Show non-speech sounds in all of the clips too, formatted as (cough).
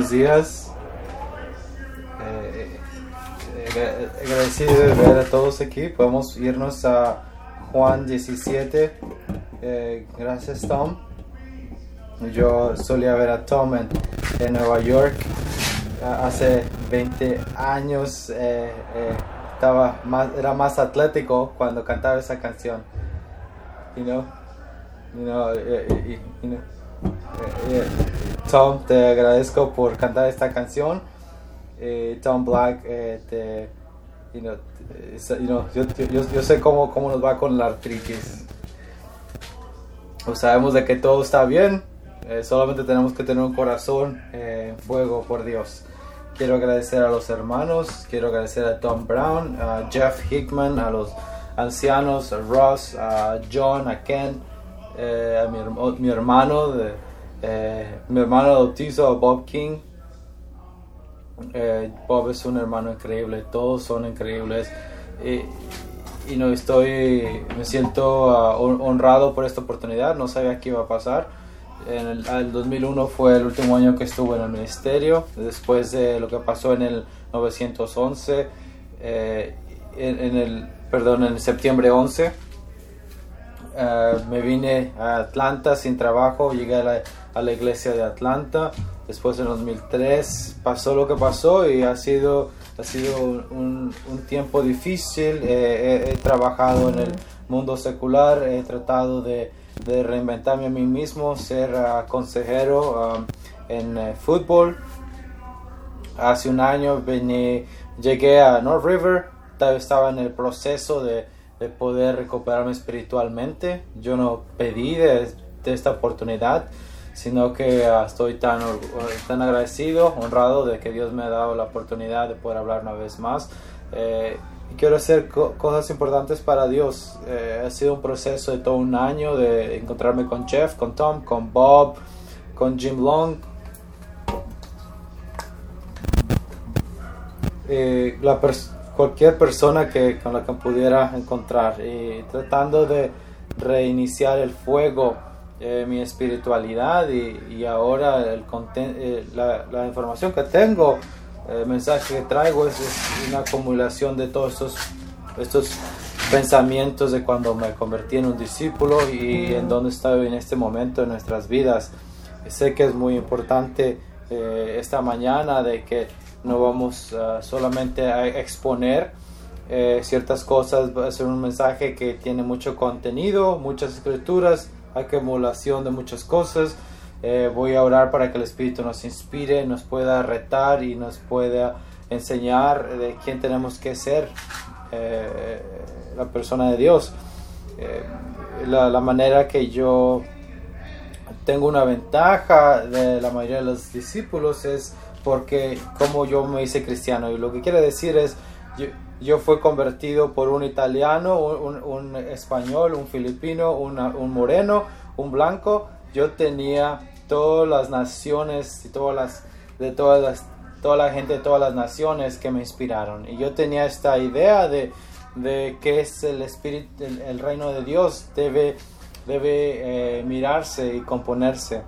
buenos días. Eh, eh, agradecido de ver a todos aquí. Podemos irnos a Juan 17. Eh, gracias, Tom. Yo solía ver a Tom en, en Nueva York hace 20 años. estaba más, era más atlético cuando cantaba esa canción. You know? You know, you know. Tom, te agradezco por cantar esta canción. Eh, Tom Black, eh, te, you know, yo, yo, yo, sé cómo, cómo nos va con la artritis. Pues sabemos de que todo está bien, eh, solamente tenemos que tener un corazón en fuego por Dios. Quiero agradecer a los hermanos, quiero agradecer a Tom Brown, a Jeff Hickman, a los ancianos, a Ross, a John, a Ken, a mi, mi hermano de eh, mi hermano bautizo Bob King. Eh, Bob es un hermano increíble, todos son increíbles. Y, no estoy, me siento ah, honrado por esta oportunidad, no sabía qué iba a pasar. En el, 2001 fue el último año que estuve en el ministerio, después de lo que pasó en el 911, eh, en, el, perdón, en el septiembre 11. me vine a Atlanta sin trabajo, llegué a la, a la iglesia de Atlanta. Después en 2003 pasó lo que pasó y ha sido, ha sido un, tiempo difícil. he, trabajado en el mundo secular, he tratado de, de reinventarme a mí mismo, ser uh, consejero um, en uh, fútbol. Hace un año vení, llegué a North River, estaba en el proceso de, de poder recuperarme espiritualmente. Yo no pedí de esta oportunidad sino que ah, estoy tan, tan agradecido, honrado de que Dios me ha dado la oportunidad de poder hablar una vez más. Eh, quiero hacer cosas importantes para Dios. Eh, ha sido un proceso de todo un año de encontrarme con Jeff, con Tom, con Bob, con Jim Long. Eh, la cualquier persona que, con la que pudiera encontrar y tratando de reiniciar el fuego eh, mi espiritualidad y, ahora el eh, la, la, información que tengo, el mensaje que traigo es, una acumulación de todos estos, estos pensamientos de cuando me convertí en un discípulo y en dónde estoy en este momento en nuestras vidas. Sé que es muy importante eh, esta mañana de que no vamos ah, solamente a exponer ciertas cosas, va a ser un mensaje que tiene mucho contenido, muchas escrituras, acumulación de muchas cosas. Eh, voy a orar para que el Espíritu nos inspire, nos pueda retar y nos pueda enseñar de quién tenemos que ser, eh, la persona de Dios. Eh, la, la, manera que yo tengo una ventaja de la mayoría de los discípulos es porque como yo me hice cristiano y lo que quiere decir es yo, yo fui convertido por un italiano, un, español, un filipino, un moreno, un blanco. Yo tenía todas las naciones y todas las, de todas las, toda la gente de todas las naciones que me inspiraron. Y yo tenía esta idea de, de que es el espíritu, el, reino de Dios debe, debe eh, mirarse y componerse.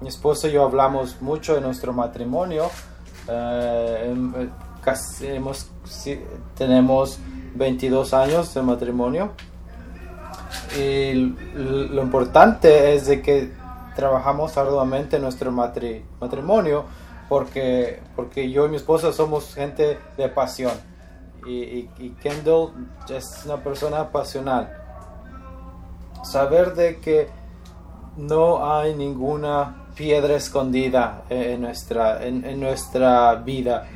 Mi esposo y yo hablamos mucho de nuestro matrimonio. Eh, hemos, tenemos 22 años de matrimonio. Y lo importante es de que trabajamos arduamente en nuestro matrimonio porque, porque yo y mi esposa somos gente de pasión. Y, Kendall es una persona pasional. Saber de que no hay ninguna piedra escondida en nuestra, en nuestra vida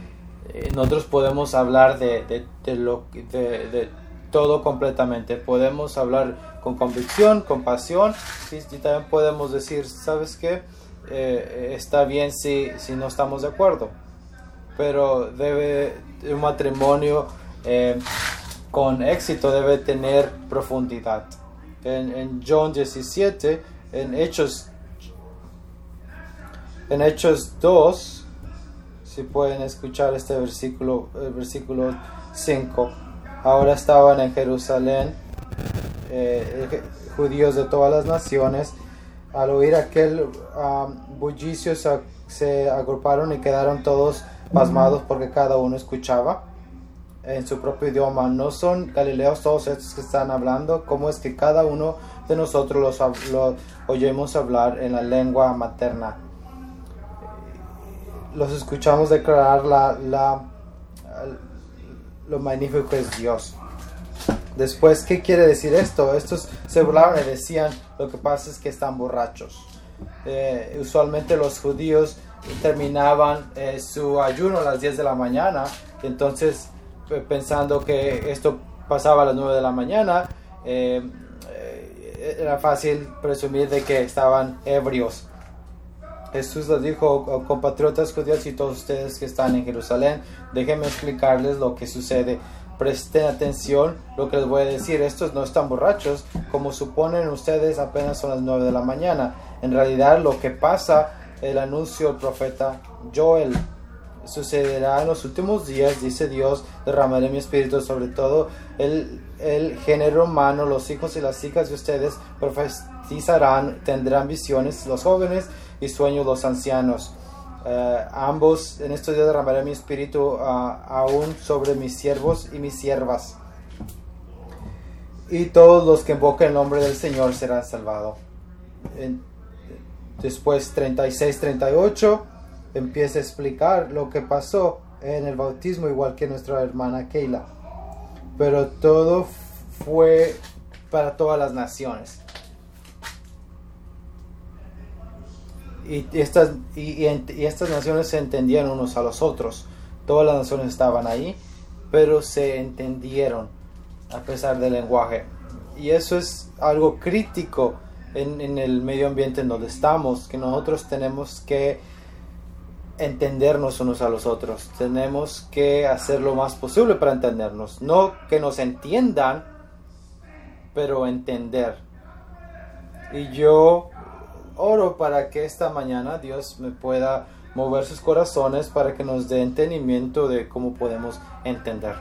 nosotros podemos hablar de, de, de, todo completamente. Podemos hablar con convicción, con pasión y, también podemos decir, ¿sabes qué? Eh, está bien si, si no estamos de acuerdo. Pero debe un matrimonio eh, con éxito debe tener profundidad. En, en John 17, en Hechos, en Hechos 2, si pueden escuchar este versículo, el versículo 5. Ahora estaban en Jerusalén eh, judíos de todas las naciones al oír aquel bullicio se, agruparon y quedaron todos pasmados porque cada uno escuchaba en su propio idioma. No son galileos todos estos que están hablando, como es que cada uno de nosotros los, los oyemos hablar en la lengua materna. Los escuchamos declarar la, la, lo magnífico es Dios. Después, ¿qué quiere decir esto? Estos se burlaron y decían, lo que pasa es que están borrachos. Eh, usualmente los judíos terminaban eh, su ayuno a las 10 de la mañana, entonces pensando que esto pasaba a las 9 de la mañana, eh, era fácil presumir de que estaban ebrios. Jesús les dijo, oh, compatriotas judíos y todos ustedes que están en Jerusalén, déjenme explicarles lo que sucede. Presten atención lo que les voy a decir. Estos no están borrachos, como suponen ustedes, apenas son las 9 de la mañana. En realidad lo que pasa, el anuncio del profeta Joel sucederá en los últimos días, dice Dios, derramaré mi espíritu sobre todo el, el género humano, los hijos y las hijas de ustedes profetizarán, tendrán visiones los jóvenes y sueños los ancianos. Eh, ambos en estos días derramaré mi espíritu ah, aún sobre mis siervos y mis siervas. Y todos los que invoquen el nombre del Señor serán salvados. Después 36-38 empieza a explicar lo que pasó en el bautismo, igual que nuestra hermana Keila. Pero todo fue para todas las naciones. Y estas, y, estas naciones se entendían unos a los otros. Todas las naciones estaban ahí, pero se entendieron a pesar del lenguaje. Y eso es algo crítico en, en el medio ambiente en donde estamos, que nosotros tenemos que entendernos unos a los otros. Tenemos que hacer lo más posible para entendernos. No que nos entiendan, pero entender. Y yo oro para que esta mañana Dios me pueda mover sus corazones para que nos dé entendimiento de cómo podemos entender.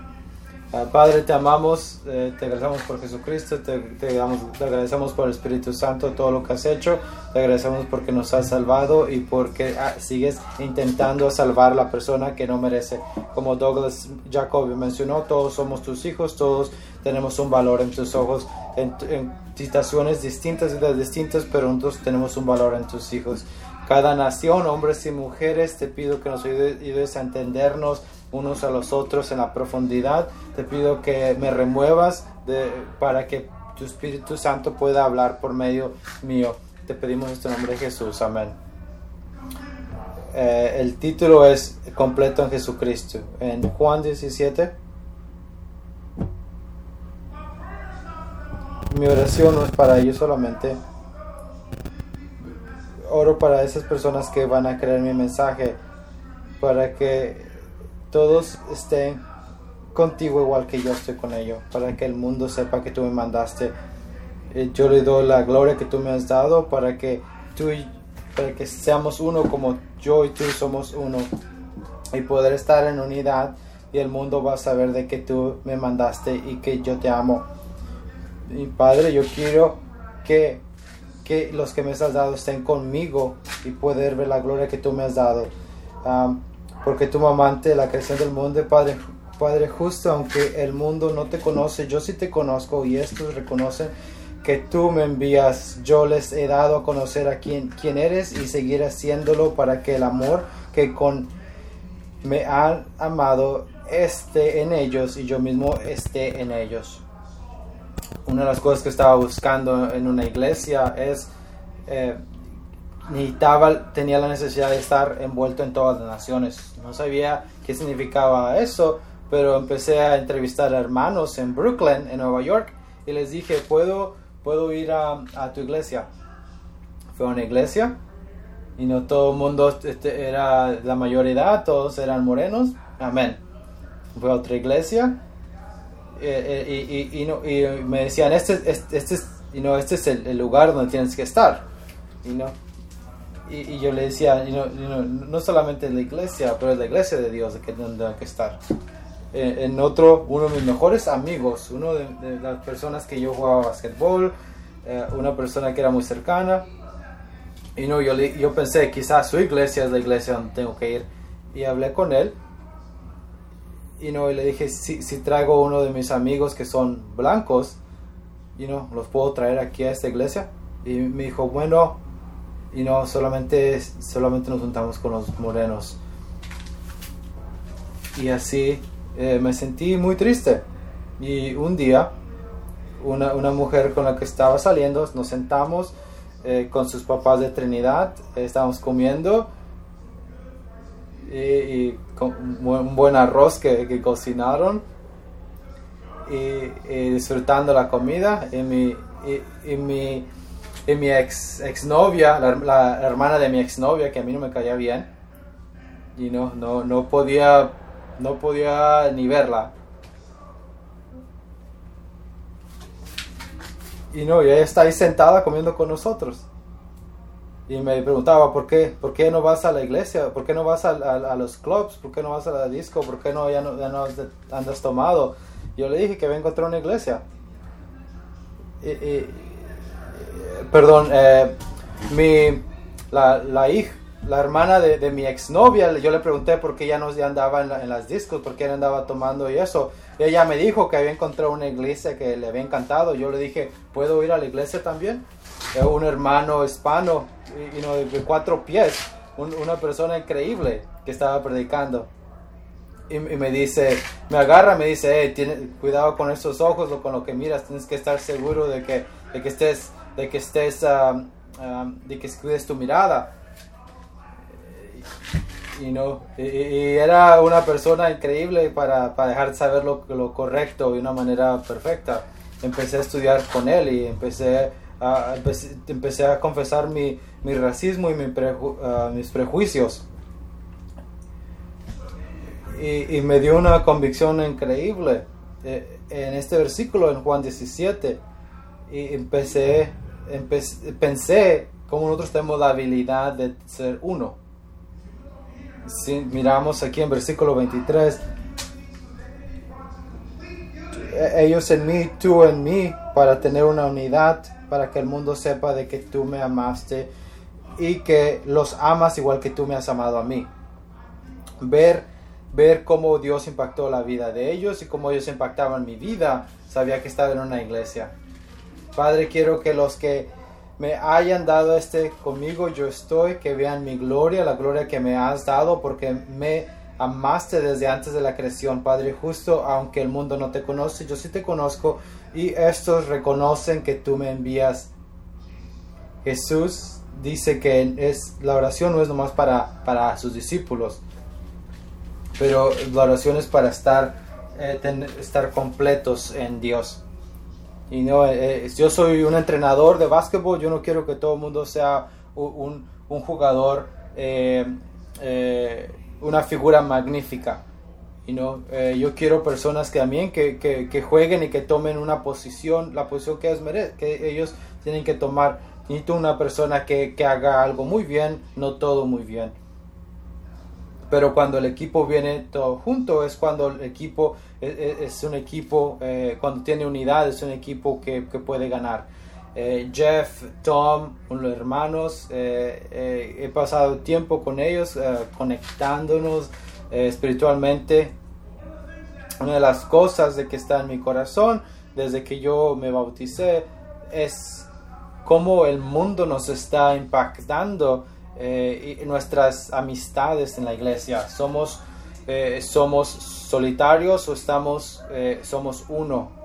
Ah, Padre, te amamos, eh, te agradecemos por Jesucristo, te, te, agradecemos por el Espíritu Santo, todo lo que has hecho, te agradecemos porque nos has salvado y porque ah, sigues intentando salvar a la persona que no merece. Como Douglas Jacob mencionó, todos somos tus hijos, todos tenemos un valor en tus ojos, en, situaciones distintas, vidas distintas, pero nosotros tenemos un valor en tus hijos. Cada nación, hombres y mujeres, te pido que nos ayudes a entendernos unos a los otros en la profundidad. Te pido que me remuevas de, para que tu Espíritu Santo pueda hablar por medio mío. Te pedimos en nombre de Jesús. Amén. Eh, el título es Completo en Jesucristo. En Juan 17. Mi oración no es para ellos solamente. Oro para esas personas que van a creer mi mensaje. Para que todos estén contigo igual que yo estoy con ellos, para que el mundo sepa que tú me mandaste. Eh, yo le doy la gloria que tú me has dado para que tú y, para que seamos uno como yo y tú somos uno y poder estar en unidad y el mundo va a saber de que tú me mandaste y que yo te amo. Y Padre, yo quiero que, que los que me has dado estén conmigo y poder ver la gloria que tú me has dado porque tú amante la creación del mundo, Padre, Padre justo, aunque el mundo no te conoce, yo sí te conozco y estos reconocen que tú me envías. Yo les he dado a conocer a quién, quién eres y seguir haciéndolo para que el amor que con me han amado esté en ellos y yo mismo esté en ellos. Una de las cosas que estaba buscando en una iglesia es eh, necesitaba, tenía la necesidad de estar envuelto en todas las naciones. No sabía qué significaba eso, pero empecé a entrevistar a hermanos en Brooklyn, en Nueva York, y les dije, ¿puedo, puedo ir a, tu iglesia? Fue una iglesia y no todo el mundo este, era la mayoría todos eran morenos. Amén. Fue a otra iglesia eh, eh, y, y, me decían, este, este, este, no, este es el, el, lugar donde tienes que estar. Y no, y, yo le decía, no solamente la iglesia, pero es la iglesia de Dios que donde que estar. Eh, en otro, uno de mis mejores amigos, uno de, las personas que yo jugaba basquetbol, eh, una persona que era muy cercana, Y no, yo, yo pensé, quizás su iglesia es la iglesia donde tengo que ir. Y hablé con él. Y no, y le dije, si, si traigo uno de mis amigos que son blancos, y no, los puedo traer aquí a esta iglesia. Y me dijo, bueno, y no, solamente, solamente nos juntamos con los morenos. Y así eh, me sentí muy triste. Y un día, una, una, mujer con la que estaba saliendo, nos sentamos eh, con sus papás de Trinidad, estábamos comiendo y, con un buen arroz que, que cocinaron y, disfrutando la comida. Y mi, y, mi, mi ex, exnovia, la, la, hermana de mi exnovia, que a mí no me caía bien, y no, no, no podía no podía ni verla. Y no, y ella está ahí sentada comiendo con nosotros. Y me preguntaba, ¿por qué? ¿Por qué no vas a la iglesia? ¿Por qué no vas a, a, los clubs? ¿Por qué no vas a la disco? ¿Por qué no ya no, ya no andas tomado? Yo le dije que vengo a encontrar una iglesia. Y, y, perdón, eh, mi, la, la hija, la hermana de, de mi exnovia, yo le pregunté por qué ya no ya andaba en, las discos, por qué no andaba tomando y eso. ella me dijo que había encontrado una iglesia que le había encantado. Yo le dije, ¿puedo ir a la iglesia también? Un hermano hispano, y, no, de cuatro pies, una persona increíble que estaba predicando. Y, me dice, me agarra, me dice, tiene, cuidado con esos ojos o con lo que miras, tienes que estar seguro de que, de que estés, de que estés, de que cuides tu mirada. Y no y, era una persona increíble para, para dejar saber lo, lo, correcto de una manera perfecta. Empecé a estudiar con él y empecé a, empecé, a confesar mi, mi racismo y mi uh, mis prejuicios. Y, y, me dio una convicción increíble eh, en este versículo en Juan 17 y empecé, empecé pensé como nosotros tenemos la habilidad de ser uno. Si miramos aquí en versículo 23, ellos en mí, tú en mí, para tener una unidad, para que el mundo sepa de que tú me amaste y que los amas igual que tú me has amado a mí. Ver, ver cómo Dios impactó la vida de ellos y cómo ellos impactaban mi vida, sabía que estaba en una iglesia. Padre, quiero que los que me hayan dado este conmigo, yo estoy, que vean mi gloria, la gloria que me has dado, porque me amaste desde antes de la creación, Padre justo, aunque el mundo no te conoce, yo sí te conozco, y estos reconocen que tú me envías. Jesús dice que es, la oración no es nomás para, para sus discípulos, pero la oración es para estar, eh, estar completos en Dios. Y no, eh, eh, yo soy un entrenador de básquetbol, yo no quiero que todo el mundo sea un, un jugador, una figura magnífica. Y no, yo quiero personas que también que, que, que, jueguen y que tomen una posición, la posición que, es que ellos tienen que tomar. Necesito una persona que, que haga algo muy bien, no todo muy bien. Pero cuando el equipo viene todo junto es cuando el equipo es, un equipo, eh, cuando tiene unidad es un equipo que, que puede ganar. Eh, Jeff, Tom, los hermanos, eh, he pasado tiempo con ellos, conectándonos espiritualmente. Una de las cosas de que está en mi corazón desde que yo me bauticé es cómo el mundo nos está impactando eh, nuestras amistades en la iglesia. Somos, eh, somos solitarios o estamos, eh, somos uno.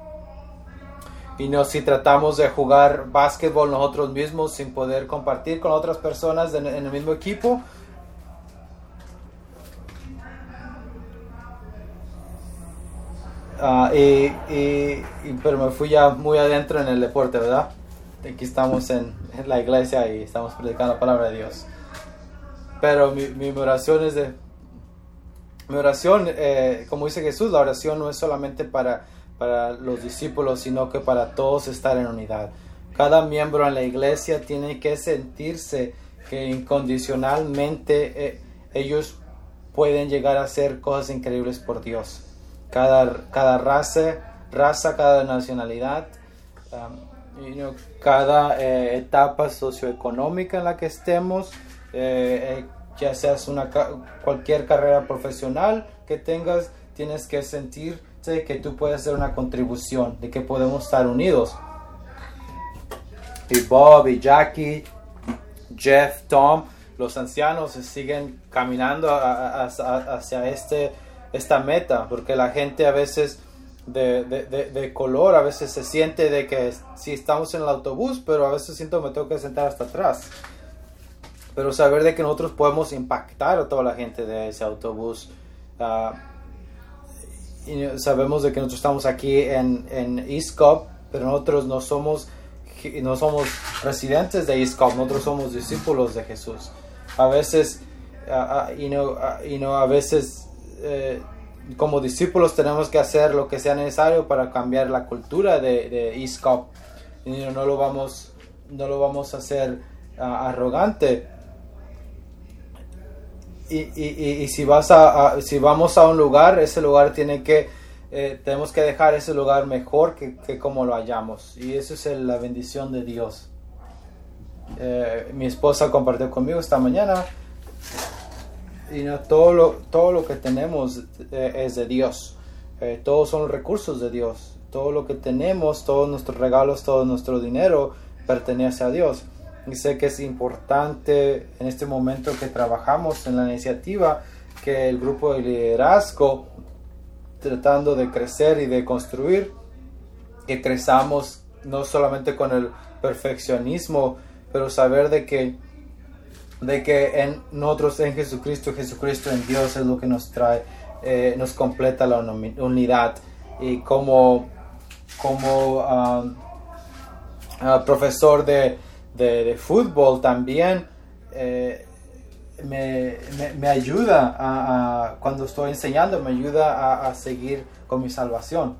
Y no si tratamos de jugar básquetbol nosotros mismos sin poder compartir con otras personas en, el mismo equipo. Ah, y, pero me fui ya muy adentro en el deporte, ¿verdad? Aquí estamos en, en la iglesia y estamos predicando la palabra de Dios. Pero mi, mi oración es de... Mi oración, eh, como dice Jesús, la oración no es solamente para, para los discípulos, sino que para todos estar en unidad. Cada miembro en la iglesia tiene que sentirse que incondicionalmente eh, ellos pueden llegar a hacer cosas increíbles por Dios. Cada, cada raza, raza, cada nacionalidad, um, cada eh, etapa socioeconómica en la que estemos, eh, ya seas una cualquier carrera profesional que tengas, tienes que sentirte que tú puedes hacer una contribución, de que podemos estar unidos. Y Bob y Jackie, Jeff, Tom, los ancianos siguen caminando hacia este, esta meta, porque la gente a veces de, de, de, color, a veces se siente de que si estamos en el autobús, pero a veces siento que me tengo que sentar hasta atrás. Pero saber de que nosotros podemos impactar a toda la gente de ese autobús. Y sabemos de que nosotros estamos aquí en, en East pero nosotros no somos, no somos residentes de East nosotros somos discípulos de Jesús. A veces, y no, y no a veces eh, como discípulos tenemos que hacer lo que sea necesario para cambiar la cultura de, de East Y no lo vamos, no lo vamos a hacer arrogante. Y, y, y, si, vas a, si vamos a un lugar, ese lugar tiene que, eh, tenemos que dejar ese lugar mejor que, que como lo hallamos. Y eso es la bendición de Dios. Eh, mi esposa compartió conmigo esta mañana y no, todo, lo, todo lo que tenemos eh, es de Dios. Eh, todos son recursos de Dios. Todo lo que tenemos, todos nuestros regalos, todo nuestro dinero pertenece a Dios. Y sé que es importante en este momento que trabajamos en la iniciativa que el grupo de liderazgo, tratando de crecer y de construir, que crezamos no solamente con el perfeccionismo, pero saber de que de que en nosotros, en Jesucristo, Jesucristo en Dios es lo que nos trae, eh, nos completa la unidad. Y como, como um, uh, profesor de, de, fútbol también, eh, me, me, ayuda a, cuando estoy enseñando, me ayuda a, seguir con mi salvación.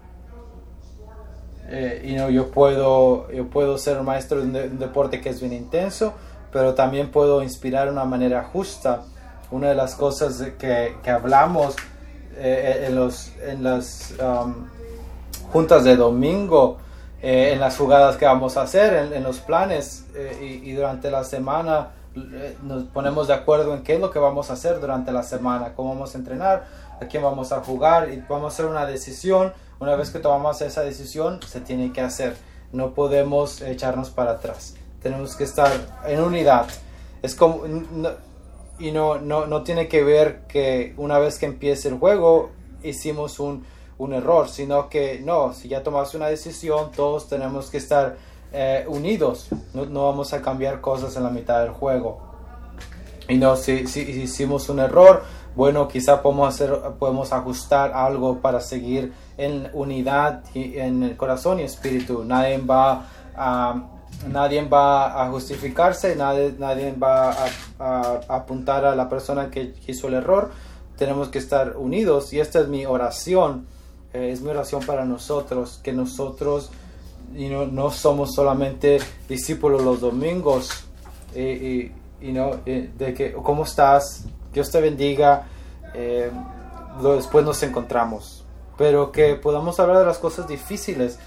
Eh, yo puedo, yo puedo ser maestro de un deporte que es bien intenso, pero también puedo inspirar de una manera justa. Una de las cosas que, que hablamos eh, en, los, en las um, juntas de domingo, eh, en las jugadas que vamos a hacer, en, los planes eh, y, durante la semana nos ponemos de acuerdo en qué es lo que vamos a hacer durante la semana, cómo vamos a entrenar, a quién vamos a jugar y vamos a hacer una decisión. Una vez que tomamos esa decisión, se tiene que hacer. No podemos echarnos para atrás tenemos que estar en unidad. Es como, y no, no, no tiene que ver que una vez que empiece el juego hicimos un, un error, sino que no, si ya tomaste una decisión, todos tenemos que estar eh, unidos, no, no, vamos a cambiar cosas en la mitad del juego. Y no, si, si, hicimos un error, bueno, quizá podemos, hacer, podemos ajustar algo para seguir en unidad y en el corazón y espíritu. Nadie va a nadie va a justificarse, nadie, nadie va a, apuntar a la persona que hizo el error. Tenemos que estar unidos y esta es mi oración, eh, es mi oración para nosotros, que nosotros no, no, somos solamente discípulos los domingos, y, no, de que, ¿cómo estás? Dios te bendiga, eh, después nos encontramos, pero que podamos hablar de las cosas difíciles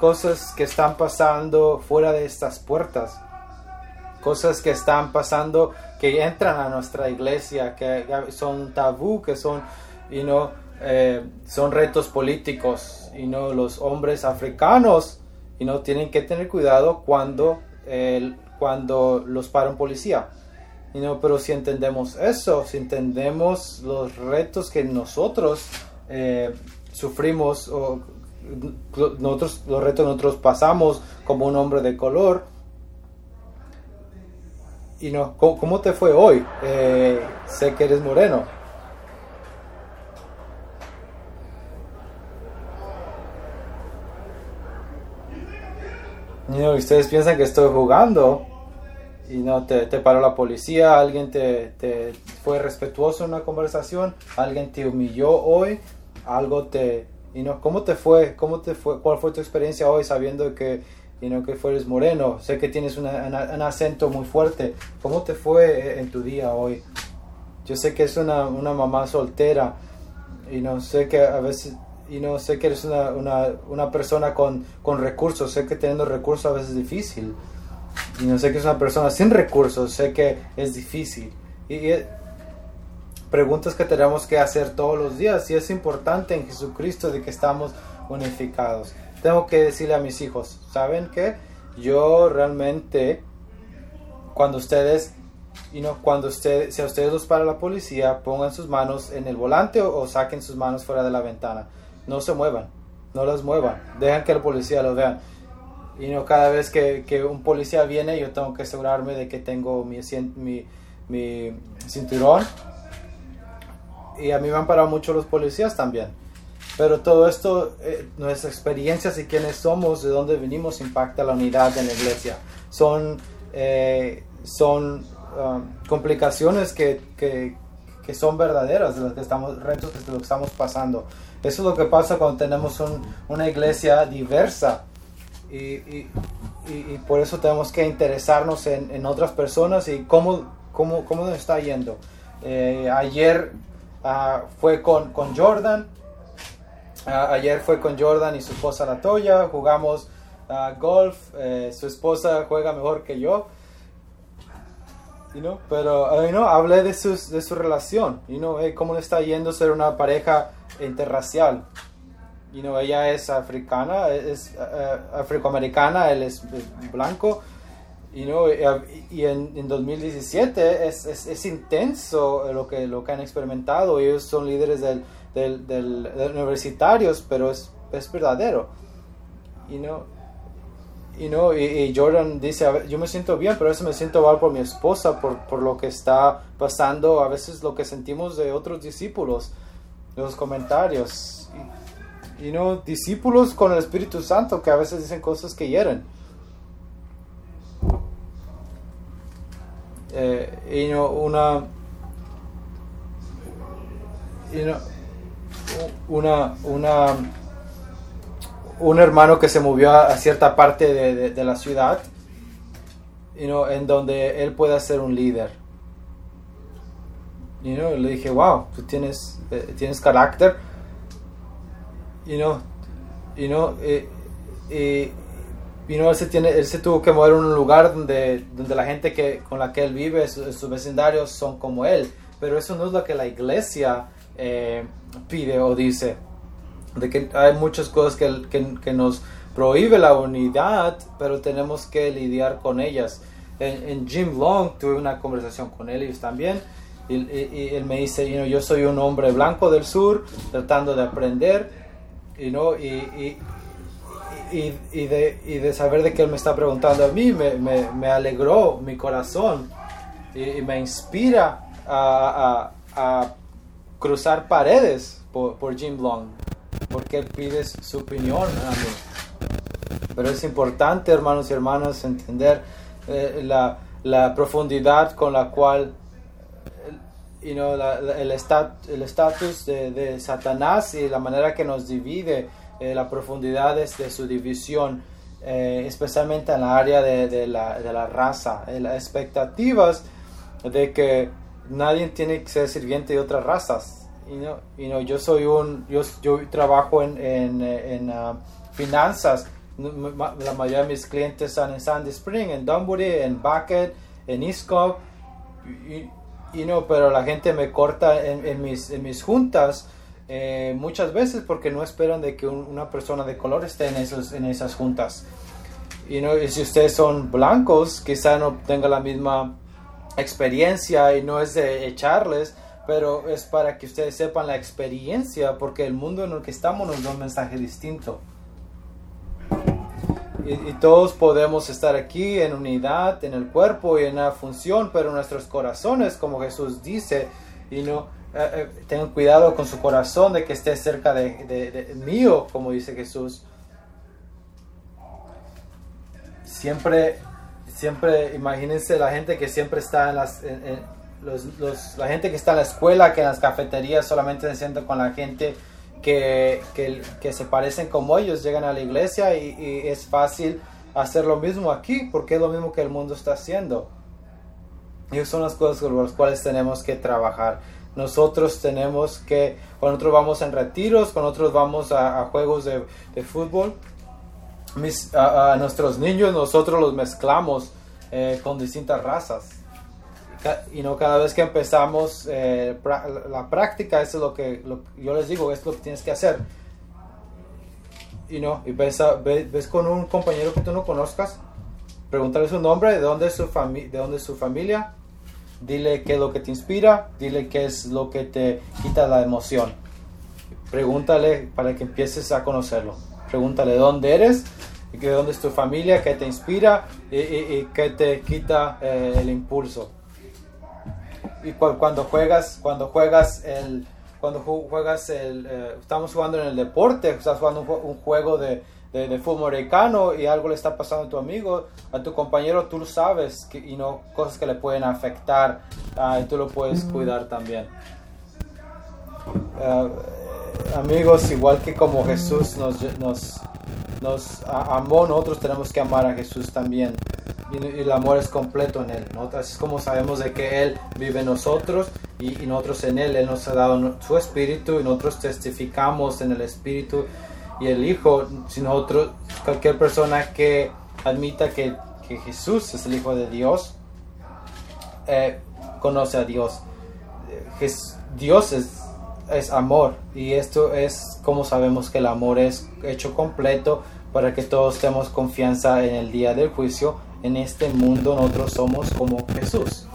cosas que están pasando fuera de estas puertas, cosas que están pasando que entran a nuestra iglesia, que son tabú, que son, y no eh, son retos políticos, y no los hombres africanos, y no tienen que tener cuidado cuando, cuando los para un policía. Y no, pero si entendemos eso, si entendemos los retos que nosotros eh, sufrimos o nosotros, los retos nosotros pasamos como un hombre de color. Y no, ¿cómo, te fue hoy? Eh, sé que eres moreno. Y no, ustedes piensan que estoy jugando y no te, te paró la policía, alguien te, te, fue respetuoso en una conversación, alguien te humilló hoy, algo te, y no, ¿cómo te fue? ¿Cómo te fue? ¿Cuál fue tu experiencia hoy sabiendo que, you know, que fueres moreno? Sé que tienes un acento muy fuerte. ¿Cómo te fue en tu día hoy? Yo sé que es una, una mamá soltera y no sé que a veces y no sé que eres una, una, una persona con, con, recursos, sé que teniendo recursos a veces es difícil. Y no sé que es una persona sin recursos, sé que es difícil. Y, y, preguntas que tenemos que hacer todos los días. Y es importante en Jesucristo de que estamos unificados. Tengo que decirle a mis hijos, ¿saben qué? Yo realmente, cuando ustedes y no cuando usted, si a ustedes los para la policía, pongan sus manos en el volante o, saquen sus manos fuera de la ventana. No se muevan, no las muevan, dejan que el policía lo vean. Y no cada vez que, que, un policía viene, yo tengo que asegurarme de que tengo mi, mi, mi cinturón. Y a mí me han parado mucho los policías también. Pero todo esto, eh, nuestras experiencias y quiénes somos, de dónde venimos, impacta la unidad en la iglesia. Son, eh, son Um, complicaciones que, que, que, son verdaderas de los que estamos, retos que estamos pasando. Eso es lo que pasa cuando tenemos un, una iglesia diversa. Y, y, y, por eso tenemos que interesarnos en, en otras personas y cómo, cómo, cómo nos está yendo. Eh, ayer uh, fue con, con Jordan, uh, ayer fue con Jordan y su esposa Latoya, jugamos uh, golf, eh, su esposa juega mejor que yo pero you know, hablé de, sus, de su relación, you know, cómo le está yendo ser una pareja interracial. You know, ella es africana, es uh, afroamericana, él es, blanco. You know, y en, en 2017 es, es, es, intenso lo que, lo que han experimentado. Ellos son líderes del, del, del, universitarios, pero es, es verdadero. You know, y, no, y, Jordan dice, yo me siento bien, pero a veces me siento mal por mi esposa, por, por lo que está pasando, a veces lo que sentimos de otros discípulos, los comentarios. Y, no, discípulos con el Espíritu Santo que a veces dicen cosas que hieren. Eh, y no, una... Y no, una, una un hermano que se movió a, cierta parte de, de, la ciudad, you know, en donde él pueda ser un líder. You know, le dije, wow, tú tienes, eh, tienes carácter. You know, you know, eh, eh, you know, él, se tiene, él se tuvo que mover a un lugar donde, donde la gente que, con la que él vive, sus su vecindarios, son como él. Pero eso no es lo que la iglesia pide o dice de que hay muchas cosas que, que, que, nos prohíbe la unidad, pero tenemos que lidiar con ellas. En, Jim Long tuve una conversación con ellos también, y, y, él me dice, you know, yo soy un hombre blanco del sur, tratando de aprender, you know, y, y, y, de, y de saber de que él me está preguntando a mí, me, me, me alegró mi corazón y, me inspira a, a, a cruzar paredes por, por Jim Long porque pides su opinión. Pero es importante, hermanos y hermanas, entender eh, la, la, profundidad con la cual you know, la, el estatus de, de, Satanás y la manera que nos divide, eh, la profundidad de, su división, eh, especialmente en la área de, la, de la raza. las expectativas de que nadie tiene que ser sirviente de otras razas you know, yo soy un, yo, yo trabajo en, en, en uh, finanzas. La mayoría de mis clientes están en Sandy Spring, en Dunwoody, en Bucket, en Isco. Y, no, pero la gente me corta en, mis, en mis juntas eh, muchas veces porque no esperan de que una persona de color esté en, esos, en esas juntas. y no y si ustedes son blancos, quizá no tenga la misma experiencia y no es de echarles, pero es para que ustedes sepan la experiencia, porque el mundo en el que estamos nos da un mensaje distinto. Y, todos podemos estar aquí en unidad, en el cuerpo y en la función, pero nuestros corazones, como Jesús dice, y no eh, eh, tengan cuidado con su corazón de que esté cerca de, de, mío, como dice Jesús. Siempre, siempre, imagínense la gente que siempre está en las, los, la gente que está en la escuela, que en las cafeterías solamente se sientan con la gente que, que, que, se parecen como ellos, llegan a la iglesia y, es fácil hacer lo mismo aquí porque es lo mismo que el mundo está haciendo. Y son las cosas con las cuales tenemos que trabajar. nosotros tenemos que, cuando nosotros vamos en retiros, cuando nosotros vamos a, juegos de, fútbol, a, nuestros niños nosotros los mezclamos eh, con distintas razas. Y no cada vez que empezamos eh, la práctica, eso es lo que yo les digo, es lo que tienes que hacer. Y no, y ves, ves, con un compañero que tú no conozcas, pregúntale su nombre, de dónde es su, de dónde es su familia, dile qué es lo que te inspira, dile qué es lo que te quita la emoción. Pregúntale para que empieces a conocerlo. Pregúntale dónde eres, de dónde es tu familia, qué te inspira y, qué te quita eh, el impulso. Y cuando juegas, cuando juegas el, cuando juegas el, eh, estamos jugando en el deporte, estás jugando un, juego de, de, fútbol americano y algo le está pasando a tu amigo, a tu compañero, tú lo sabes que, y no cosas que le pueden afectar ah, y tú lo puedes cuidar también. Ah, amigos, igual que como Jesús nos, nos, nos amó, nosotros tenemos que amar a Jesús también y, el amor es completo en Él. Así es como sabemos de que Él vive en nosotros y, nosotros en Él. Él nos ha dado su Espíritu y nosotros testificamos en el Espíritu y el Hijo. Si nosotros, cualquier persona que admita que, que Jesús es el Hijo de Dios, eh, conoce a Dios. Dios es, es amor y esto es como sabemos que el amor es hecho completo para que todos tengamos confianza en el día del juicio en este mundo nosotros somos como Jesús.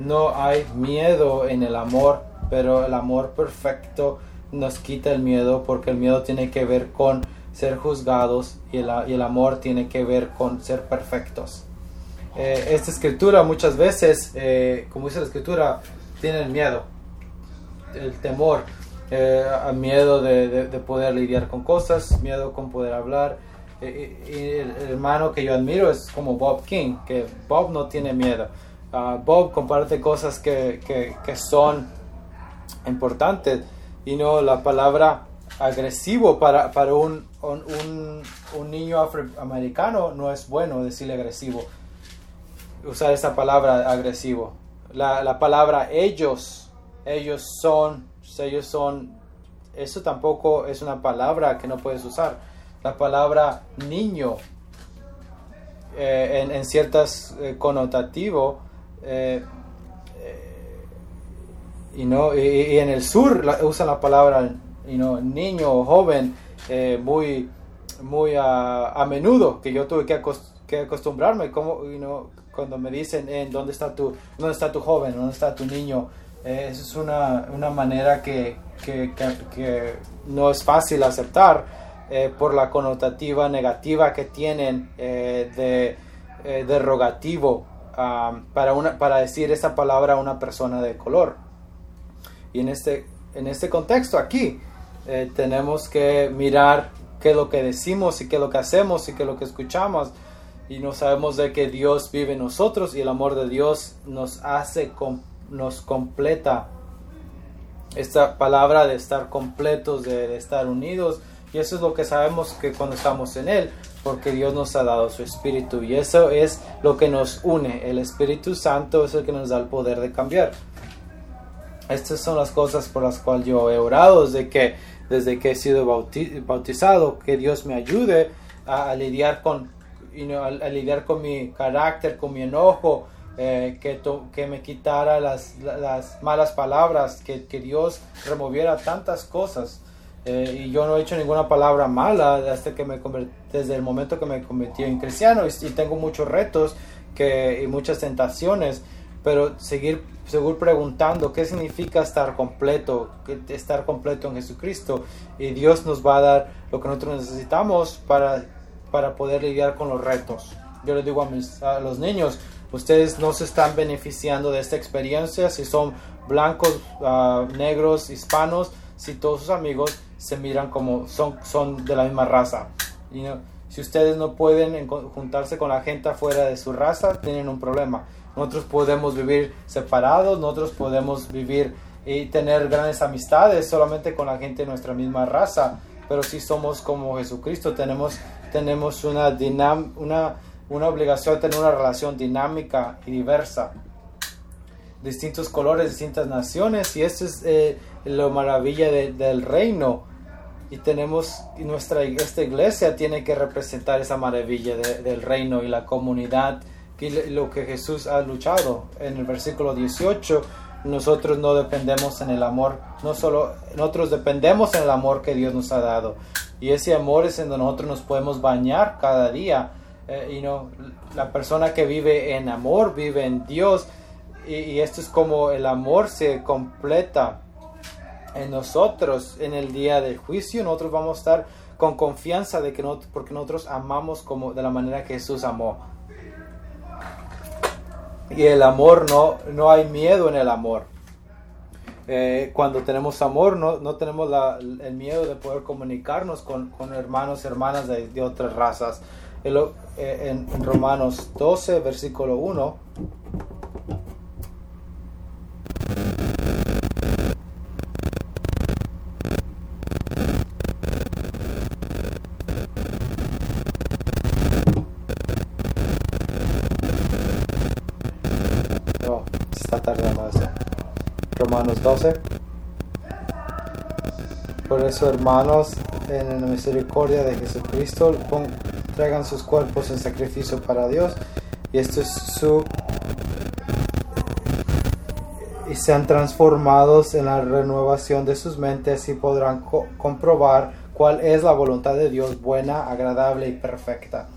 No hay miedo en el amor, pero el amor perfecto nos quita el miedo porque el miedo tiene que ver con ser juzgados y el, amor tiene que ver con ser perfectos. Eh, esta escritura muchas veces, eh, como dice la escritura, tiene el miedo, el temor, eh, miedo de, de, poder lidiar con cosas, miedo con poder hablar, el hermano que yo admiro es como Bob King, que Bob no tiene miedo. Ah, Bob comparte cosas que, que, son importantes y no la palabra agresivo para, para un, un, un, niño afroamericano no es bueno decirle agresivo. Usar esa palabra agresivo. La, la palabra ellos, ellos son, ellos son, eso tampoco es una palabra que no puedes usar la palabra niño eh, en, ciertas eh, conotativo eh, y, no, y, en el sur usan la palabra niño o joven muy, muy a, menudo que yo tuve que, acostumbrarme como, cuando me dicen en dónde está tu dónde está tu joven dónde está tu niño es una, una manera que, que, que, no es fácil aceptar eh, por la connotativa negativa que tienen eh, de eh, derogativo para, una, para decir esa palabra a una persona de color. Y en este, en este contexto aquí tenemos que mirar qué es lo que decimos y qué es lo que hacemos y qué es lo que escuchamos. Y no sabemos de que Dios vive en nosotros y el amor de Dios nos hace, nos completa. Esta palabra de estar completos, de estar unidos, y eso es lo que sabemos que cuando estamos en Él, porque Dios nos ha dado su Espíritu. Y eso es lo que nos une. El Espíritu Santo es el que nos da el poder de cambiar. Estas son las cosas por las cuales yo he orado desde que, desde que he sido bautizado, que Dios me ayude a, lidiar con a, lidiar con mi carácter, con mi enojo, eh, que, que me quitara las, las malas palabras, que Dios removiera tantas cosas eh, y yo no he hecho ninguna palabra mala desde, que me desde el momento que me convertí en cristiano y, tengo muchos retos que, y muchas tentaciones, pero seguir, seguir preguntando qué significa estar completo, estar completo en Jesucristo y Dios nos va a dar lo que nosotros necesitamos para, para poder lidiar con los retos. Yo les digo a, mis, a los niños, ustedes no se están beneficiando de esta experiencia si son blancos, uh, negros, hispanos, si todos sus amigos se miran como son, son de la misma raza. y no si ustedes no pueden juntarse con la gente afuera de su raza, tienen un problema. Nosotros podemos vivir separados, nosotros podemos vivir y tener grandes amistades solamente con la gente de nuestra misma raza, pero si somos como Jesucristo, tenemos, tenemos una, una, una obligación de tener una relación dinámica y diversa. distintos colores, distintas naciones y esto es eh, la maravilla del reino y tenemos nuestra esta iglesia tiene que representar esa maravilla del reino y la comunidad que lo que Jesús ha luchado. En el versículo 18 nosotros no dependemos en el amor no solo nosotros dependemos en el amor que Dios nos ha dado. Y ese amor es en donde nosotros nos podemos bañar cada día. Eh, y no la persona que vive en amor vive en Dios. Y, esto es como el amor se completa en nosotros en el día del juicio. Nosotros vamos a estar con confianza de que no, porque nosotros amamos como de la manera que Jesús amó. Y el amor no, no hay miedo en el amor. Eh, cuando tenemos amor, no, no tenemos el miedo de poder comunicarnos con, con hermanos y hermanas de, de otras razas. En, eh, en Romanos 12, versículo 1. Romanos 12. Por eso, hermanos, en la misericordia de Jesucristo, traigan sus cuerpos en sacrificio para Dios. Y esto es su. Y sean transformados en la renovación de sus mentes y podrán comprobar cuál es la voluntad de Dios buena, agradable y perfecta.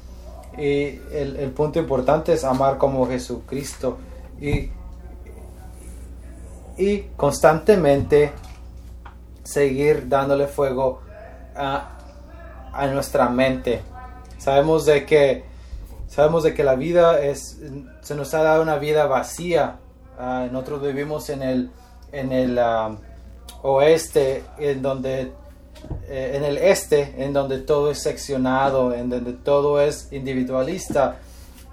Y el, el punto importante es amar como Jesucristo. Y y constantemente seguir dándole fuego a, nuestra mente. Sabemos de que sabemos de que la vida es se nos ha dado una vida vacía. Uh, nosotros vivimos en el en el ah, oeste en donde eh, en el este en donde todo es seccionado, en donde todo es individualista,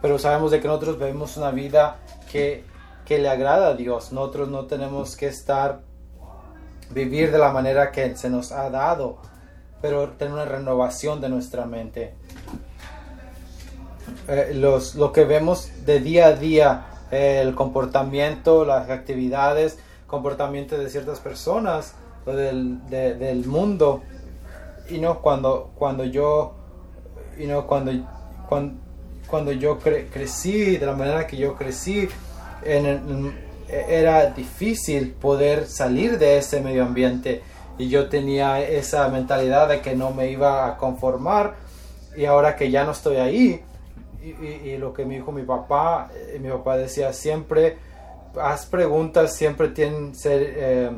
pero sabemos de que nosotros vivimos una vida que que le agrada a Dios. Nosotros no tenemos que estar, vivir de la manera que se nos ha dado, pero tener una renovación de nuestra mente. Eh, los, lo que vemos de día a día, el comportamiento, las actividades, comportamiento de ciertas personas del, del mundo, y no cuando, cuando yo, y no cuando, cuando, cuando yo crecí, de la manera que yo crecí, era difícil poder salir de ese medio ambiente y yo tenía esa mentalidad de que no me iba a conformar y ahora que ya no estoy ahí y, lo que me dijo mi papá, eh, mi papá decía siempre haz preguntas, siempre tienen ser eh,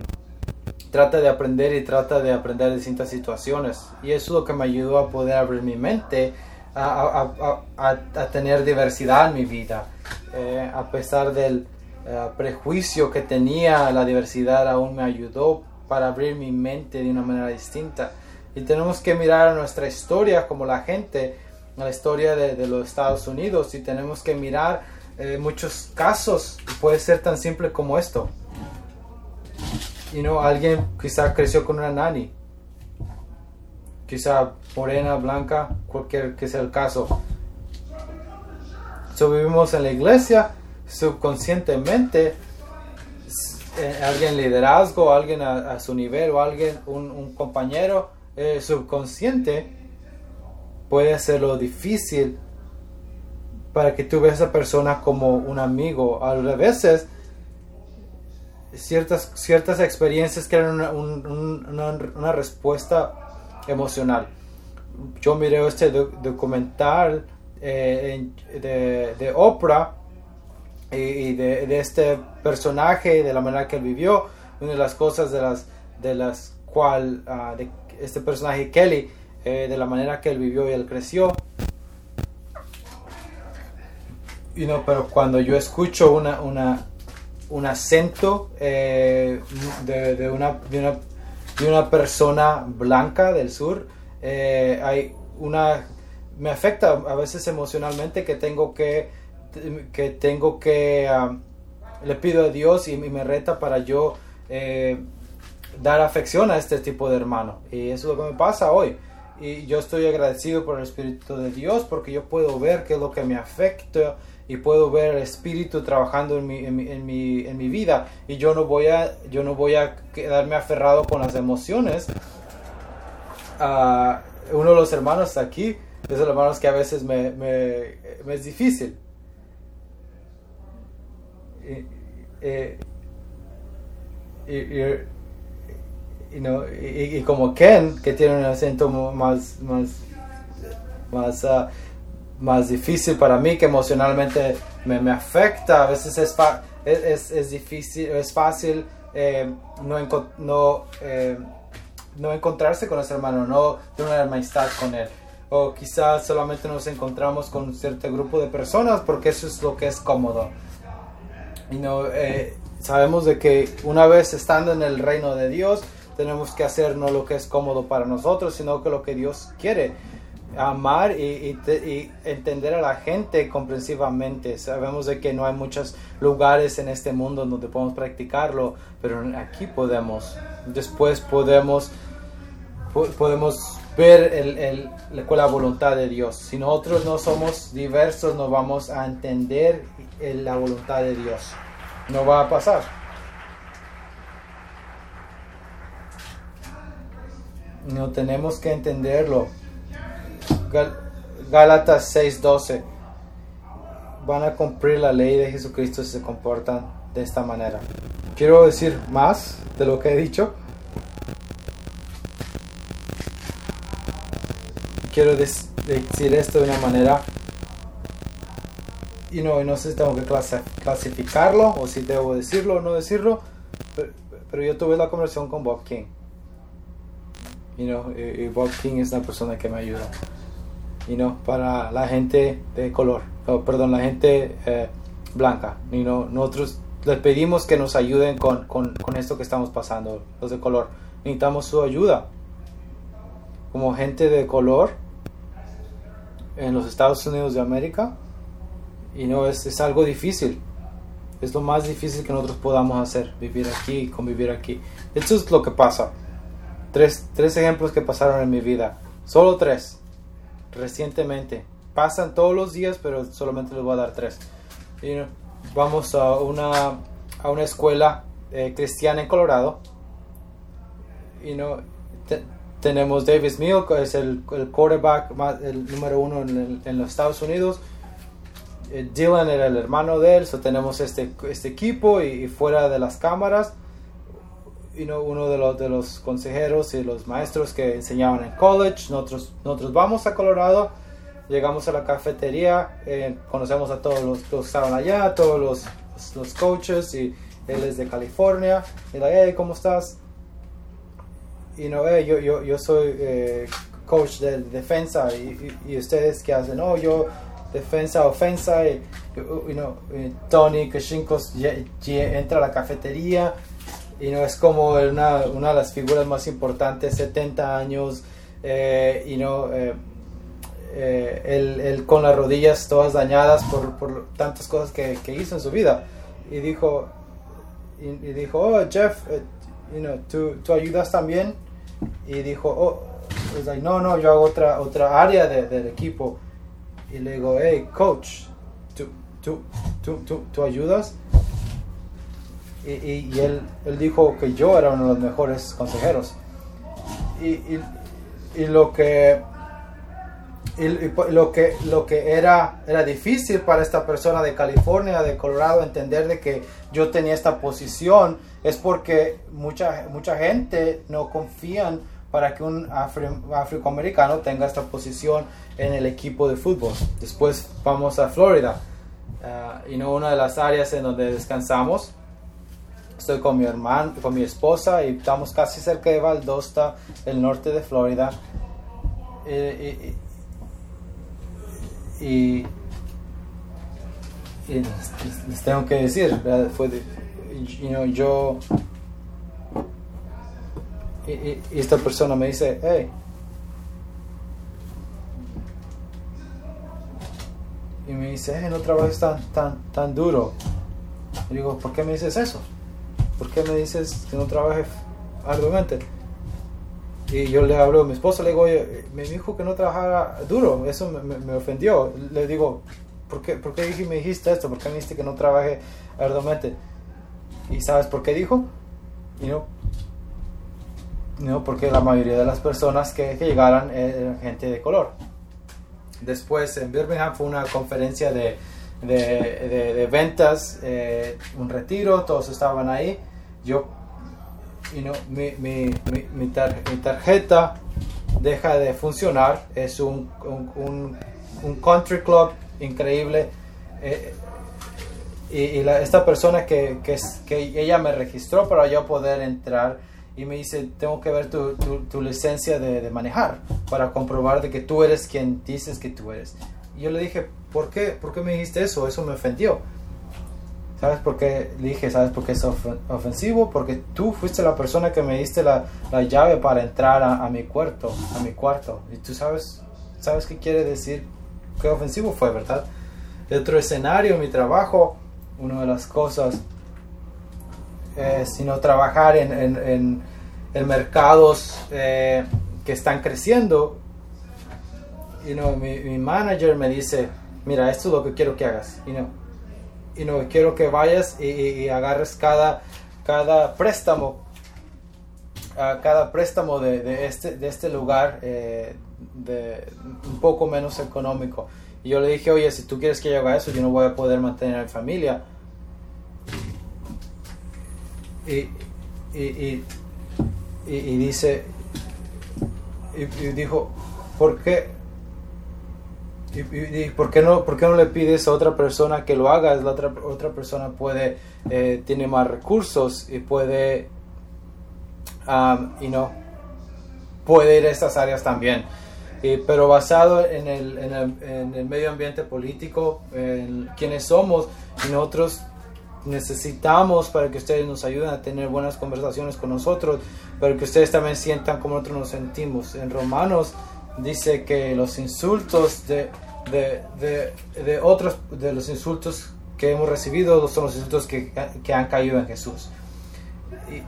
trata de aprender y trata de aprender de distintas situaciones y eso es lo que me ayudó a poder abrir mi mente a, a tener diversidad en mi vida eh, a pesar del eh, prejuicio que tenía, la diversidad aún me ayudó para abrir mi mente de una manera distinta. Y tenemos que mirar a nuestra historia como la gente, a la historia de, los Estados Unidos, y tenemos que mirar eh, muchos casos, puede ser tan simple como esto. Y no, alguien quizá creció con una nani, quizá morena, blanca, cualquier que sea el caso So, vivimos en la iglesia subconscientemente, eh, alguien liderazgo, alguien a, su nivel o alguien, un, compañero eh, subconsciente puede hacerlo difícil para que tú veas a esa persona como un amigo. A veces, ciertas, ciertas experiencias crean una, una, respuesta emocional. Yo miré este documental eh, de, Oprah y, de, este personaje, de la manera que él vivió, una de las cosas de las, de las cual ah, de este personaje Kelly, eh, de la manera que él vivió y él creció. Y no, pero cuando yo escucho una, una, un acento eh, de, una, de, una, de, una, persona blanca del sur, hay una me afecta a veces emocionalmente que tengo que, que tengo que, le pido a Dios y, me reta para yo eh, dar afección a este tipo de hermano. Y eso es lo que me pasa hoy. y yo estoy agradecido por el Espíritu de Dios porque yo puedo ver qué es lo que me afecta y puedo ver el Espíritu trabajando en mi, en mi, en mi, en mi vida y yo no voy a yo no voy a quedarme aferrado con las emociones uno de los hermanos aquí es los hermanos que a veces me, es difícil. Y, y, como Ken, que tiene un acento más, más, más, uh, más difícil para mí, que emocionalmente me, me afecta, a veces es, es, es, difícil, es fácil eh, no, no, eh, no encontrarse con ese hermano, no tener una amistad con él. O quizás solamente nos encontramos con un cierto grupo de personas porque eso es lo que es cómodo. Y no, eh, sabemos de que una vez estando en el reino de Dios, tenemos que hacer no lo que es cómodo para nosotros, sino que lo que Dios quiere. Amar y, y, entender a la gente comprensivamente. Sabemos de que no hay muchos lugares en este mundo donde podemos practicarlo, pero aquí podemos. Después podemos, podemos ver el, el, la voluntad de Dios. Si nosotros no somos diversos, no vamos a entender la voluntad de Dios. No va a pasar. No tenemos que entenderlo. Gálatas 6:12. Van a cumplir la ley de Jesucristo si se comportan de esta manera. Quiero decir más de lo que he dicho. Quiero decir esto de una manera y no, no sé si tengo que clasificarlo o si debo decirlo o no decirlo, pero, yo tuve la conversación con Bob King you know, y, Bob King es una persona que me ayuda. You know, para la gente de color, perdón, la gente eh, blanca. You know, nosotros les pedimos que nos ayuden con, con, esto que estamos pasando, los de color. Necesitamos su ayuda. Como gente de color en los Estados Unidos de América, y no es, es algo difícil. Es lo más difícil que nosotros podamos hacer, vivir aquí, convivir aquí. Esto es lo que pasa. Tres, tres ejemplos que pasaron en mi vida. Solo tres. Recientemente. Pasan todos los días, pero solamente les voy a dar tres. Y vamos a una, a una escuela eh, cristiana en Colorado. Y no, tenemos Davis Milk, es el, el quarterback más, el número uno en, en los Estados Unidos. Eh, Dylan era el hermano de él, so tenemos este, este equipo y, y fuera de las cámaras uno de los, de los consejeros y los maestros que enseñaban en college. Nosotros, nosotros vamos a Colorado, llegamos a la cafetería, eh, conocemos a todos los, que estaban allá, todos los, los, coaches y él es de California. Y la, hey, ¿cómo estás? Y no, hey, yo, yo, yo soy eh, coach de defensa y, ustedes qué hacen, no, yo defensa, ofensa y, y Tony Kashinkos entra a la cafetería y no es como una, una, de las figuras más importantes, 70 años, eh, y no, eh, eh, con las rodillas todas dañadas por, por tantas cosas que, que, hizo en su vida. Y dijo, y, dijo oh, Jeff, you know, ¿tú, ¿tú, ayudas también? Y dijo, oh, like, no, no, yo hago otra, otra área de, del equipo. Y le digo, hey, coach, ¿tú, tú, tú, tú, tú ayudas? y, y, él, él, dijo que yo era uno de los mejores consejeros. Y, y lo que lo que lo que era era difícil para esta persona de California de Colorado entender de que yo tenía esta posición es porque mucha mucha gente no confían para que un afroamericano tenga esta posición en el equipo de fútbol después vamos a Florida ah, y no una de las áreas en donde descansamos Estoy con mi hermano, con mi esposa y estamos casi cerca de Valdosta, el norte de Florida. Y, y, les, tengo que decir, fue yo y, esta persona me dice, hey, y me dice, hey, no trabajes tan, tan, tan duro. Y digo, ¿por qué me dices eso? ¿por qué me dices que no trabaje arduamente? Y yo le hablo a mi esposa, le digo, oye, me dijo que no trabajara duro, eso me, me, ofendió. Le digo, ¿por qué, ¿por qué me dijiste esto? ¿Por qué me dijiste que no trabaje arduamente? ¿Y sabes por qué dijo? Y no, no, porque la mayoría de las personas que, que llegaran eran gente de color. Después en Birmingham fue una conferencia de, de, de, ventas, eh, un retiro, todos estaban ahí. Yo you know, mi, mi, mi, tarjeta deja de funcionar. Es un, un, un country club increíble. Eh, y, la, esta persona que, que, que, ella me registró para yo poder entrar y me dice, tengo que ver tu, tu, licencia de, de, manejar para comprobar de que tú eres quien dices que tú eres. Y yo le dije, ¿por qué, ¿por qué me dijiste eso? Eso me ofendió. ¿Sabes por qué? Le dije, ¿sabes por qué es ofensivo? Porque tú fuiste la persona que me diste la, la llave para entrar a, mi cuarto, a mi cuarto. Y tú sabes, ¿sabes qué quiere decir? Qué ofensivo fue, ¿verdad? De otro escenario, mi trabajo, una de las cosas es sino trabajar en, en, en, mercados eh, que están creciendo. Y no mi, mi, manager me dice, mira, esto es lo que quiero que hagas. Y no y no quiero que vayas y, agarres cada, cada préstamo, cada préstamo de, este, de este lugar eh, de un poco menos económico. Y yo le dije, oye, si tú quieres que yo haga eso, yo no voy a poder mantener a mi familia. Y, y, y dice, y, dijo, ¿por qué? ¿Y, por, qué no, por qué no le pides a otra persona que lo haga? La otra, otra persona puede, eh, tiene más recursos y puede, y no, puede ir a estas áreas también. pero basado en el, en, el, medio ambiente político, en quienes somos, nosotros necesitamos para que ustedes nos ayuden a tener buenas conversaciones con nosotros, para que ustedes también sientan como nosotros nos sentimos. En Romanos dice que los insultos de de, de, de, otros de los insultos que hemos recibido son los insultos que, que han caído en Jesús. Y,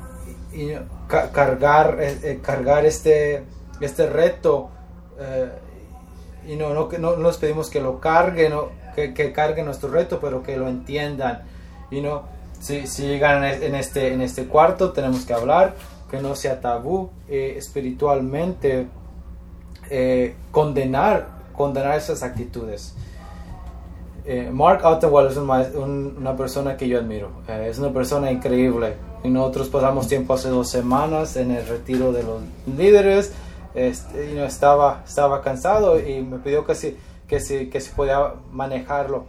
y cargar, eh, eh, cargar este, este reto, eh, y no, no, no, nos pedimos que lo carguen, que, que carguen nuestro reto, pero que lo entiendan. Y no, si, si llegan en este, en este cuarto, tenemos que hablar, que no sea tabú espiritualmente, condenar condenar esas actitudes. Eh, Mark Ottenwald es una persona que yo admiro, eh, es una persona increíble. Y nosotros pasamos tiempo hace dos semanas en el retiro de los líderes. Este, y no estaba, estaba cansado y me pidió que si, que si, que si podía manejarlo.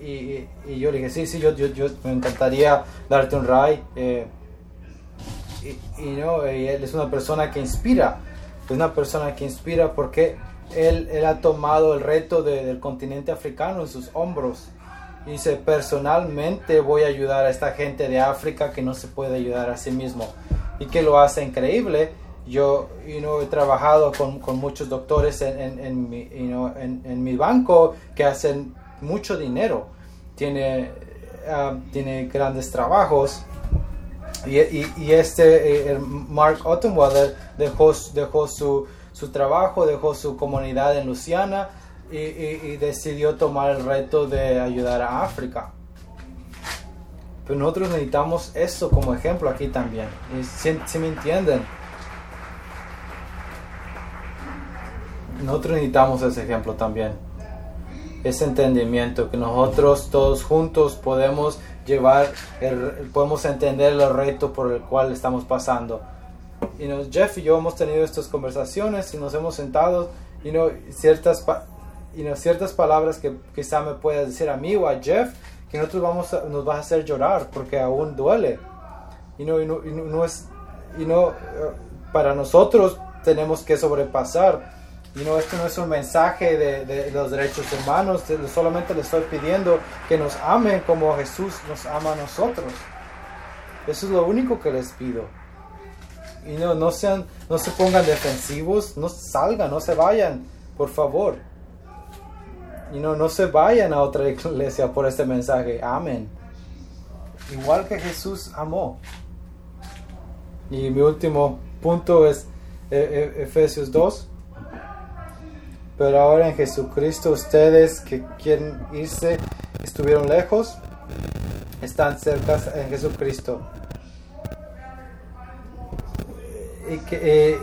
Y, y, y, yo le dije, sí, sí, yo, yo, yo me encantaría darte un ride. Eh, y, no, él es una persona que inspira, es una persona que inspira porque él, él ha tomado el reto del continente africano en sus hombros. Y dice, personalmente voy a ayudar a esta gente de África que no se puede ayudar a sí mismo. Y que lo hace increíble. Yo you he trabajado con, con, muchos doctores en, en, en, mi, en, en, mi, banco que hacen mucho dinero. Tiene, ah, tiene grandes trabajos. Y, y, este, eh, Mark Ottenwater dejó, dejó su, su trabajo, dejó su comunidad en Luciana y, decidió tomar el reto de ayudar a África. Pero nosotros necesitamos eso como ejemplo aquí también. Si, me entienden. Nosotros necesitamos ese ejemplo también. Ese entendimiento que nosotros todos juntos podemos llevar, podemos entender el reto por el cual estamos pasando y nos, Jeff y yo hemos tenido estas conversaciones y nos hemos sentado y no ciertas y no ciertas palabras que quizá me puedas decir a mí o a Jeff que nosotros vamos nos va a hacer llorar porque aún duele. Y no, y no, y no es y no para nosotros tenemos que sobrepasar. Y no esto no es un mensaje de, de, los derechos humanos solamente le estoy pidiendo que nos amen como Jesús nos ama a nosotros. Eso es lo único que les pido y no, no, sean, no se pongan defensivos, no salgan, no se vayan, por favor. Y no, no se vayan a otra (laughs) iglesia por este mensaje. Amén. Igual que Jesús amó. Y mi último punto es, E- e- Efesios 2. Pero ahora en Jesucristo ustedes que quieren irse, estuvieron lejos, están cerca en Jesucristo. Y, que, eh,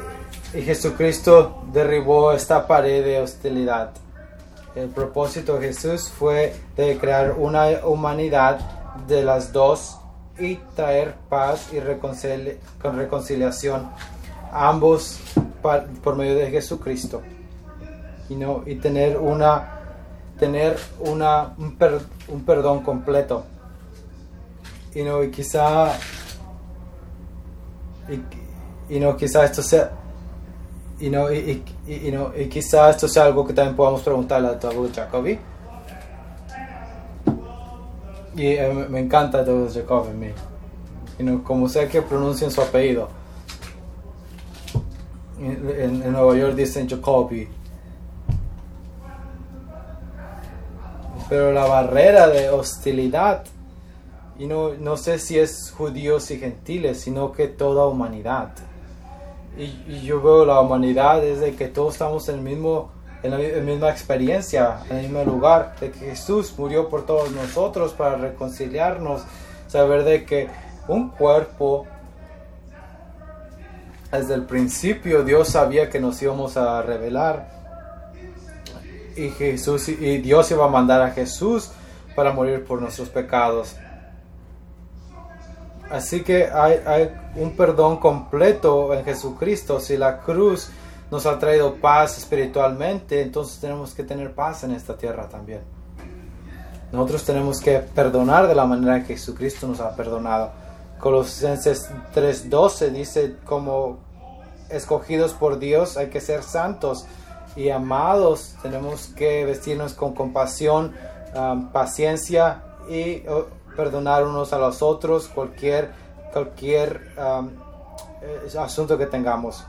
y Jesucristo derribó esta pared de hostilidad. El propósito de Jesús fue de crear una humanidad de las dos y traer paz y reconcili- con reconciliación ambos por medio de Jesucristo y no y tener una tener una un, per- un perdón completo y no y quizá y no quizá esto sea y no y, y, y no y quizá esto sea algo que también podamos preguntarle a Douglas Jacoby y eh, me- encanta Douglas Jacoby me y no, como sé que pronuncian su apellido. En, en- en Nueva York dicen Jacoby pero la barrera de hostilidad y no, no sé si es judíos y gentiles sino que toda humanidad y, yo veo la humanidad desde que todos estamos en el mismo en la, mi- misma experiencia en el mismo lugar de que Jesús murió por todos nosotros para reconciliarnos saber de que un cuerpo desde el principio Dios sabía que nos íbamos a revelar y Jesús y Dios iba a mandar a Jesús para morir por nuestros pecados. Así que hay, un perdón completo en Jesucristo. Si la cruz nos ha traído paz espiritualmente, entonces tenemos que tener paz en esta tierra también. Nosotros tenemos que perdonar de la manera que Jesucristo nos ha perdonado. Colosenses 3:12 dice como escogidos por Dios hay que ser santos y amados. Tenemos que vestirnos con compasión, um, paciencia y perdonar unos a los otros cualquier cualquier eh, asunto que tengamos.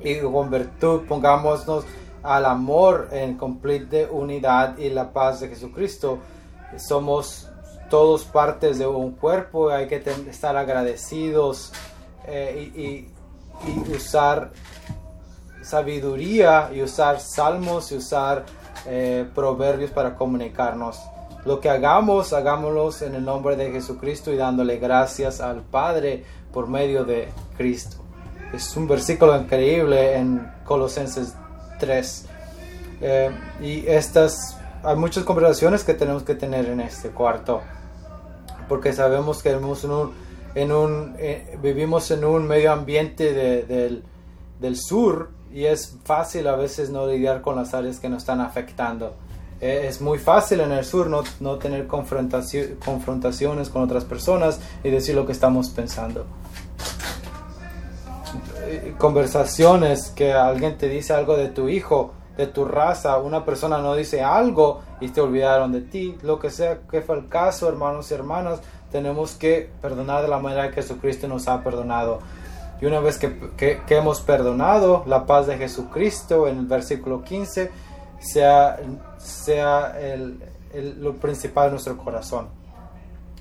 Y con virtud pongámonos al amor en completa unidad y la paz de Jesucristo. Somos todos partes de un cuerpo, hay que estar agradecidos eh, y usar sabiduría y usar salmos y usar eh, proverbios para comunicarnos. Lo que hagamos, hagámoslo en el nombre de Jesucristo y dándole gracias al Padre por medio de Cristo. Es un versículo increíble en Colosenses 3. Eh, y estas, hay muchas conversaciones que tenemos que tener en este cuarto, porque sabemos que vivimos en un, en un, eh, vivimos en un medio ambiente de- del, del sur y es fácil a veces no lidiar con las áreas que nos están afectando. Eh, es muy fácil en el sur no, no tener confrontaci- confrontaciones con otras personas y decir lo que estamos pensando eh, conversaciones que alguien te dice algo de tu hijo, de tu raza, una persona no dice algo y te olvidaron de ti, lo que sea que fue el caso, hermanos y hermanas, tenemos que perdonar de la manera que Jesucristo nos ha perdonado. Y una vez que, que- que hemos perdonado, la paz de Jesucristo en el versículo 15 sea, sea el- el- lo principal de nuestro corazón.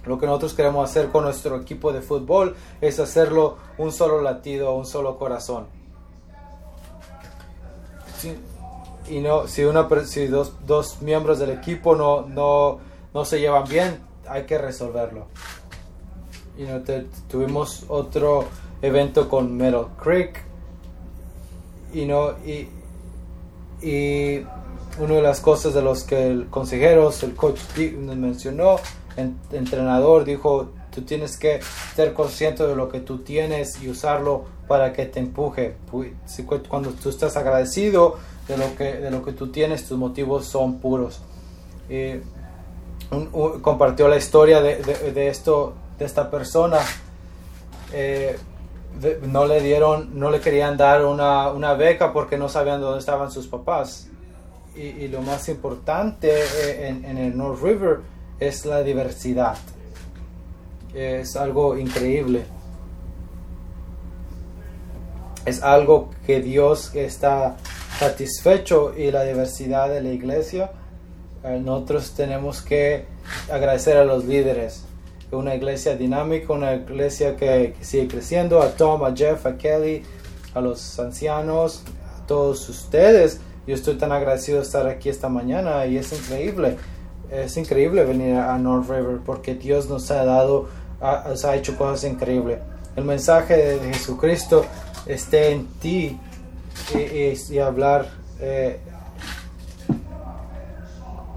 Lo que nosotros queremos hacer con nuestro equipo de fútbol es hacerlo un solo latido, un solo corazón. Si- y no, si, una, si dos, dos miembros del equipo no, no, no se llevan bien, hay que resolverlo. Y no, te- tuvimos otro evento con Metal Creek y no y, y una de las cosas de los que el consejero, el coach nos mencionó, el entrenador dijo, tú tienes que ser consciente de lo que tú tienes y usarlo para que te empuje. Cuando tú estás agradecido de lo que, de lo que tú tienes, tus motivos son puros. Y un- un- compartió la historia de, de- de esto, de esta persona. Eh, de- no le dieron, no le querían dar una, una beca porque no sabían dónde estaban sus papás. Y, y lo más importante eh, en, el North River es la diversidad. Es algo increíble. Es algo que Dios está satisfecho y la diversidad de la iglesia. eh, nosotros tenemos que agradecer a los líderes. Una iglesia dinámica, una iglesia que sigue creciendo, a Tom, a Jeff, a Kelly, a los ancianos, a todos ustedes. Yo estoy tan agradecido de estar aquí esta mañana y es increíble. Es increíble venir a North River porque Dios nos ha dado, nos ha hecho cosas increíbles. El mensaje de Jesucristo esté en ti y, hablar eh,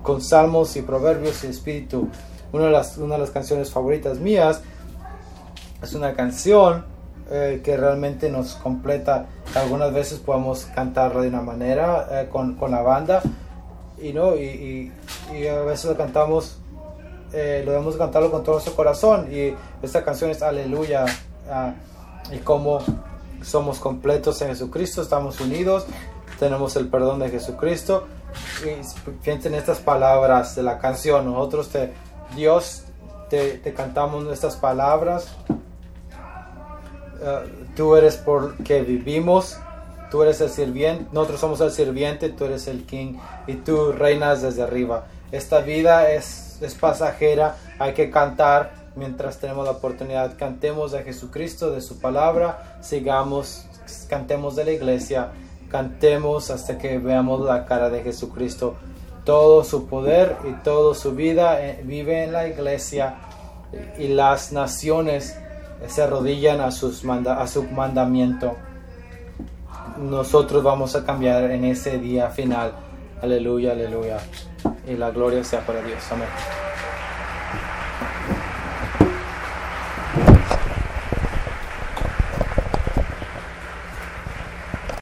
con salmos y proverbios y espíritu. Una de, las, una de las canciones favoritas mías es una canción eh, que realmente nos completa. Algunas veces podemos cantarla de una manera eh, con, con, la banda y, ¿no? Y, y, a veces lo cantamos, eh, lo debemos cantarlo con todo nuestro corazón. Y esta canción es Aleluya. Ah, y como somos completos en Jesucristo, estamos unidos, tenemos el perdón de Jesucristo. Y piensen estas palabras de la canción. Nosotros te, Dios, te, te cantamos estas palabras eh, tú eres porque vivimos, tú eres el sirviente, nosotros somos el sirviente, tú eres el king y tú reinas desde arriba. Esta vida es, es pasajera, hay que cantar mientras tenemos la oportunidad. Cantemos de Jesucristo, de su palabra, sigamos, cantemos de la iglesia, cantemos hasta que veamos la cara de Jesucristo. Todo su poder y toda su vida eh, vive en la iglesia y las naciones se arrodillan a, sus a su mandamiento. Nosotros vamos a cambiar en ese día final. Aleluya, aleluya. Y la gloria sea para Dios. Amén.